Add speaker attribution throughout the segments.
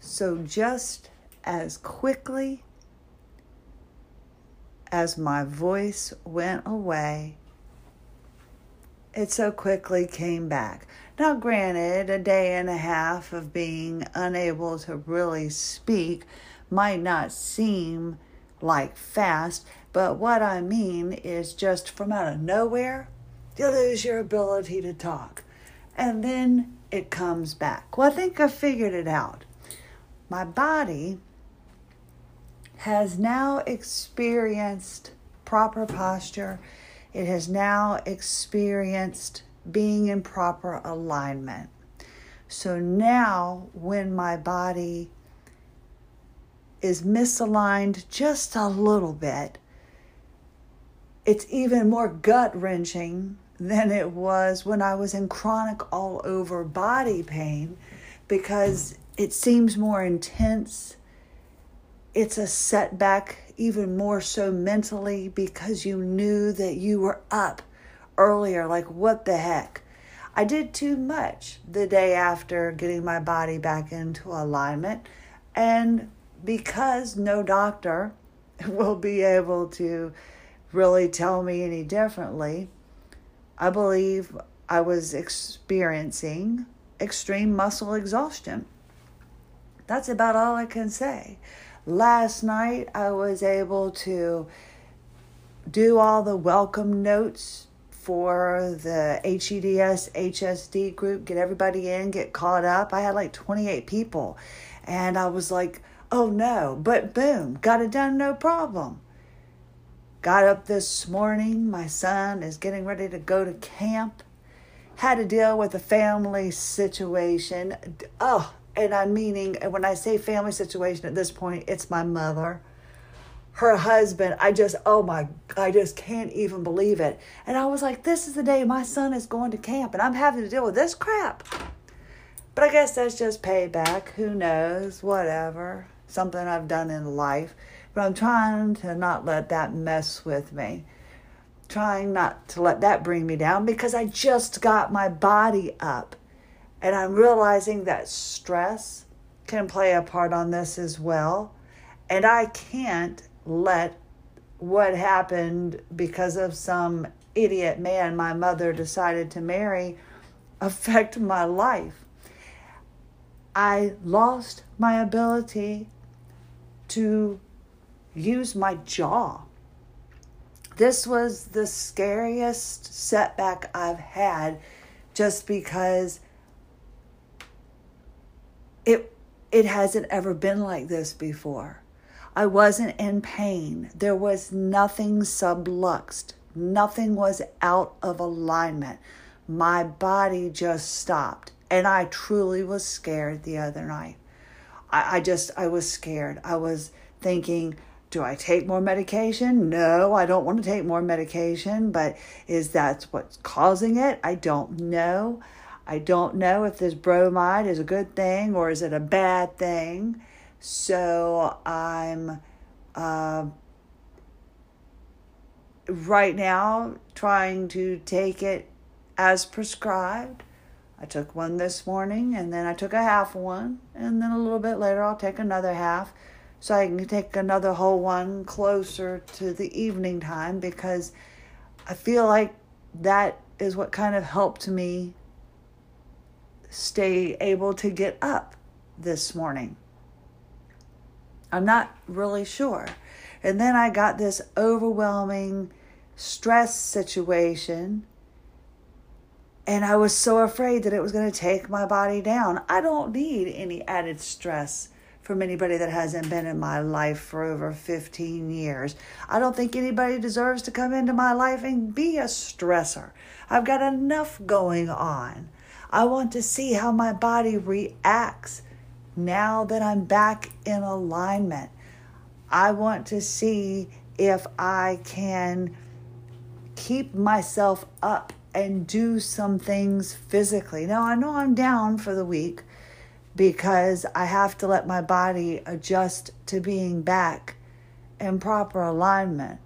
Speaker 1: So, just as quickly as my voice went away, it so quickly came back. Now, granted, a day and a half of being unable to really speak might not seem like fast, but what I mean is just from out of nowhere, you lose your ability to talk. And then it comes back. Well, I think I figured it out. My body has now experienced proper posture, it has now experienced being in proper alignment. So now, when my body is misaligned just a little bit, it's even more gut wrenching than it was when I was in chronic all over body pain because it seems more intense. It's a setback, even more so mentally, because you knew that you were up earlier. Like, what the heck? I did too much the day after getting my body back into alignment. And because no doctor will be able to really tell me any differently, I believe I was experiencing extreme muscle exhaustion. That's about all I can say. Last night, I was able to do all the welcome notes for the HEDS HSD group, get everybody in, get caught up. I had like 28 people, and I was like, oh no, but boom, got it done, no problem. Got up this morning. My son is getting ready to go to camp. Had to deal with a family situation. Oh, and I'm meaning, when I say family situation at this point, it's my mother, her husband. I just, oh my, I just can't even believe it. And I was like, this is the day my son is going to camp, and I'm having to deal with this crap. But I guess that's just payback. Who knows? Whatever. Something I've done in life. But I'm trying to not let that mess with me. Trying not to let that bring me down because I just got my body up. And I'm realizing that stress can play a part on this as well. And I can't let what happened because of some idiot man my mother decided to marry affect my life. I lost my ability to use my jaw. This was the scariest setback I've had just because it it hasn't ever been like this before. I wasn't in pain. There was nothing subluxed. Nothing was out of alignment. My body just stopped. And I truly was scared the other night. I, I just, I was scared. I was thinking, do I take more medication? No, I don't want to take more medication, but is that what's causing it? I don't know. I don't know if this bromide is a good thing or is it a bad thing. So I'm uh, right now trying to take it as prescribed. I took one this morning and then I took a half one, and then a little bit later I'll take another half so I can take another whole one closer to the evening time because I feel like that is what kind of helped me stay able to get up this morning. I'm not really sure. And then I got this overwhelming stress situation. And I was so afraid that it was going to take my body down. I don't need any added stress from anybody that hasn't been in my life for over 15 years. I don't think anybody deserves to come into my life and be a stressor. I've got enough going on. I want to see how my body reacts now that I'm back in alignment. I want to see if I can keep myself up and do some things physically. Now, I know I'm down for the week because I have to let my body adjust to being back in proper alignment.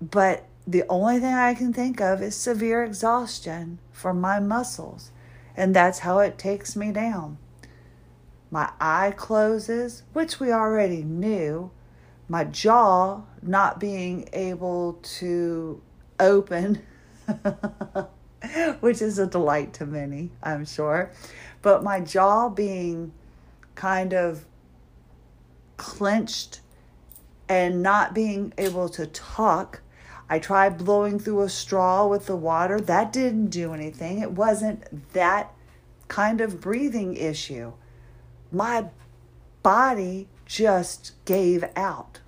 Speaker 1: But the only thing I can think of is severe exhaustion from my muscles, and that's how it takes me down. my eye closes, which we already knew, my jaw not being able to open, which is a delight to many, I'm sure, but my jaw being kind of clenched and not being able to talk. I tried blowing through a straw with the water. That didn't do anything. It wasn't that kind of breathing issue. My body just gave out.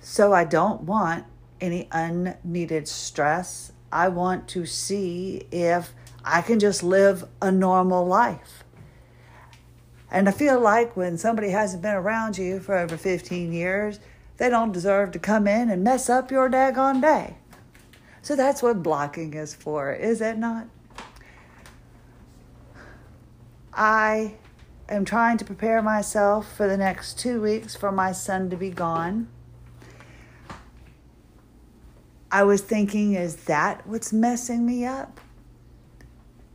Speaker 1: So I don't want any unneeded stress. I want to see if I can just live a normal life. And I feel like when somebody hasn't been around you for over 15 years, they don't deserve to come in and mess up your daggone day. So that's what blocking is for, is it not? I am trying to prepare myself for the next two weeks for my son to be gone. I was thinking, is that what's messing me up?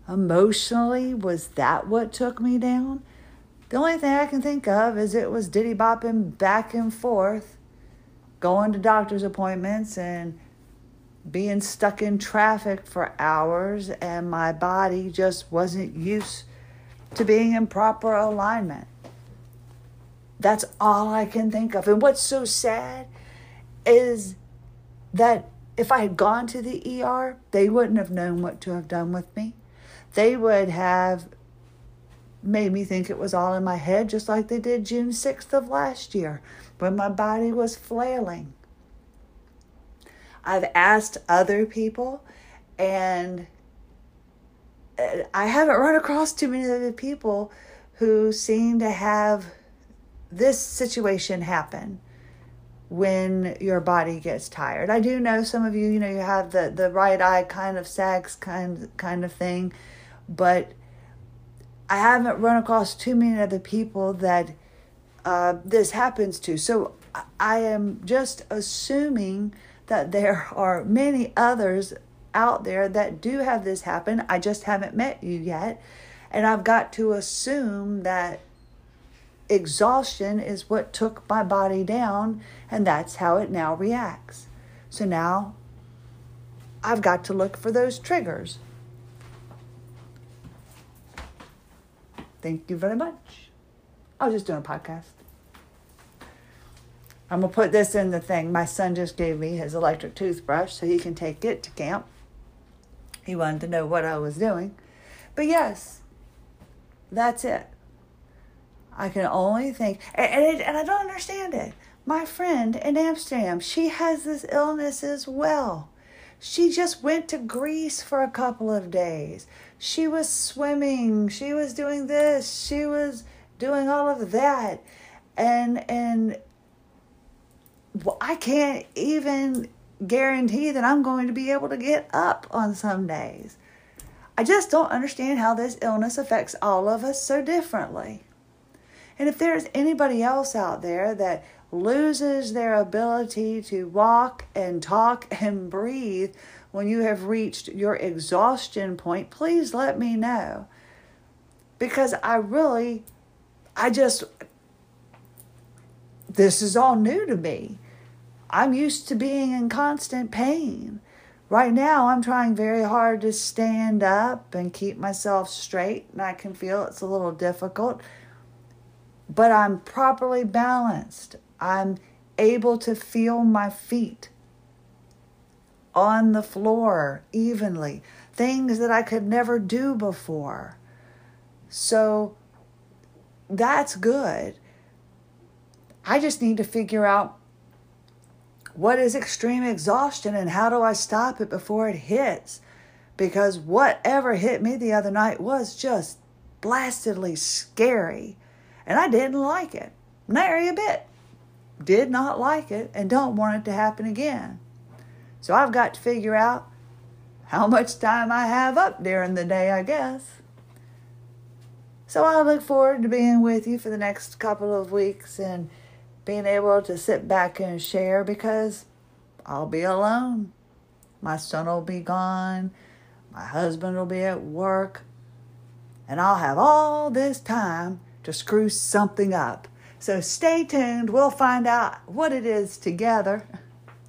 Speaker 1: Emotionally, was that what took me down? The only thing I can think of is it was diddy bopping back and forth, going to doctor's appointments and being stuck in traffic for hours, and my body just wasn't used to being in proper alignment. That's all I can think of. And what's so sad is that if I had gone to the ER, they wouldn't have known what to have done with me. They would have made me think it was all in my head, just like they did June 6th of last year when my body was flailing. I've asked other people, and uh, I haven't run across too many other people who seem to have this situation happen when your body gets tired. I do know some of you, you know, you have the, the right eye kind of sags kind kind of thing, but I haven't run across too many other people that uh, this happens to. So I am just assuming that there are many others out there that do have this happen. I just haven't met you yet. And I've got to assume that exhaustion is what took my body down, and that's how it now reacts. So now I've got to look for those triggers. Thank you very much. I was just doing a podcast. I'm going to put this in the thing. My son just gave me his electric toothbrush so he can take it to camp. He wanted to know what I was doing. But yes, that's it. I can only think, and, it, and I don't understand it. My friend in Amsterdam, she has this illness as well. She just went to Greece for a couple of days. She was swimming, she was doing this, she was doing all of that. And and I can't even guarantee that I'm going to be able to get up on some days. I just don't understand how this illness affects all of us so differently. And if there's anybody else out there that loses their ability to walk and talk and breathe when you have reached your exhaustion point, please let me know. Because I really, I just, this is all new to me. I'm used to being in constant pain. Right now, I'm trying very hard to stand up and keep myself straight, and I can feel it's a little difficult. But I'm properly balanced. I'm able to feel my feet on the floor evenly, things that I could never do before. So that's good. I just need to figure out what is extreme exhaustion and how do I stop it before it hits? Because whatever hit me the other night was just blastedly scary. And I didn't like it. Nary a bit. Did not like it and don't want it to happen again. So I've got to figure out how much time I have up during the day, I guess. So I look forward to being with you for the next couple of weeks and being able to sit back and share because I'll be alone. My son will be gone. My husband will be at work. and I'll have all this time to screw something up. So stay tuned. We'll find out what it is together.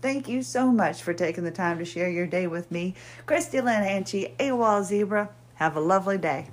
Speaker 1: Thank you so much for taking the time to share your day with me. Christie Lynn Hanchey, AWOL Zebra. Have a lovely day.